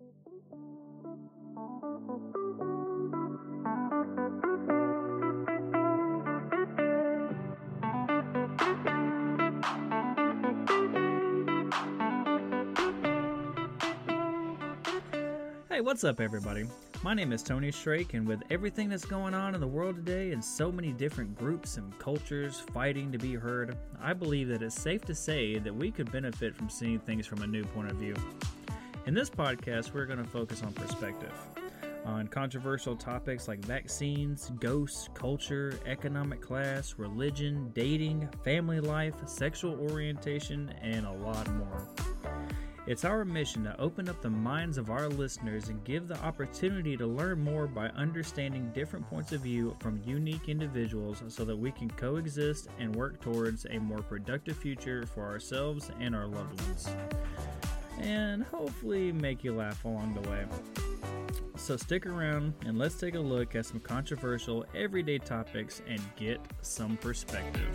Hey, what's up, everybody? My name is Tony Shrake, and with everything that's going on in the world today and so many different groups and cultures fighting to be heard, I believe that it's safe to say that we could benefit from seeing things from a new point of view. In this podcast, we're going to focus on perspective, on controversial topics like vaccines, ghosts, culture, economic class, religion, dating, family life, sexual orientation, and a lot more. It's our mission to open up the minds of our listeners and give the opportunity to learn more by understanding different points of view from unique individuals so that we can coexist and work towards a more productive future for ourselves and our loved ones. And hopefully make you laugh along the way. So stick around and let's take a look at some controversial everyday topics and get some perspective.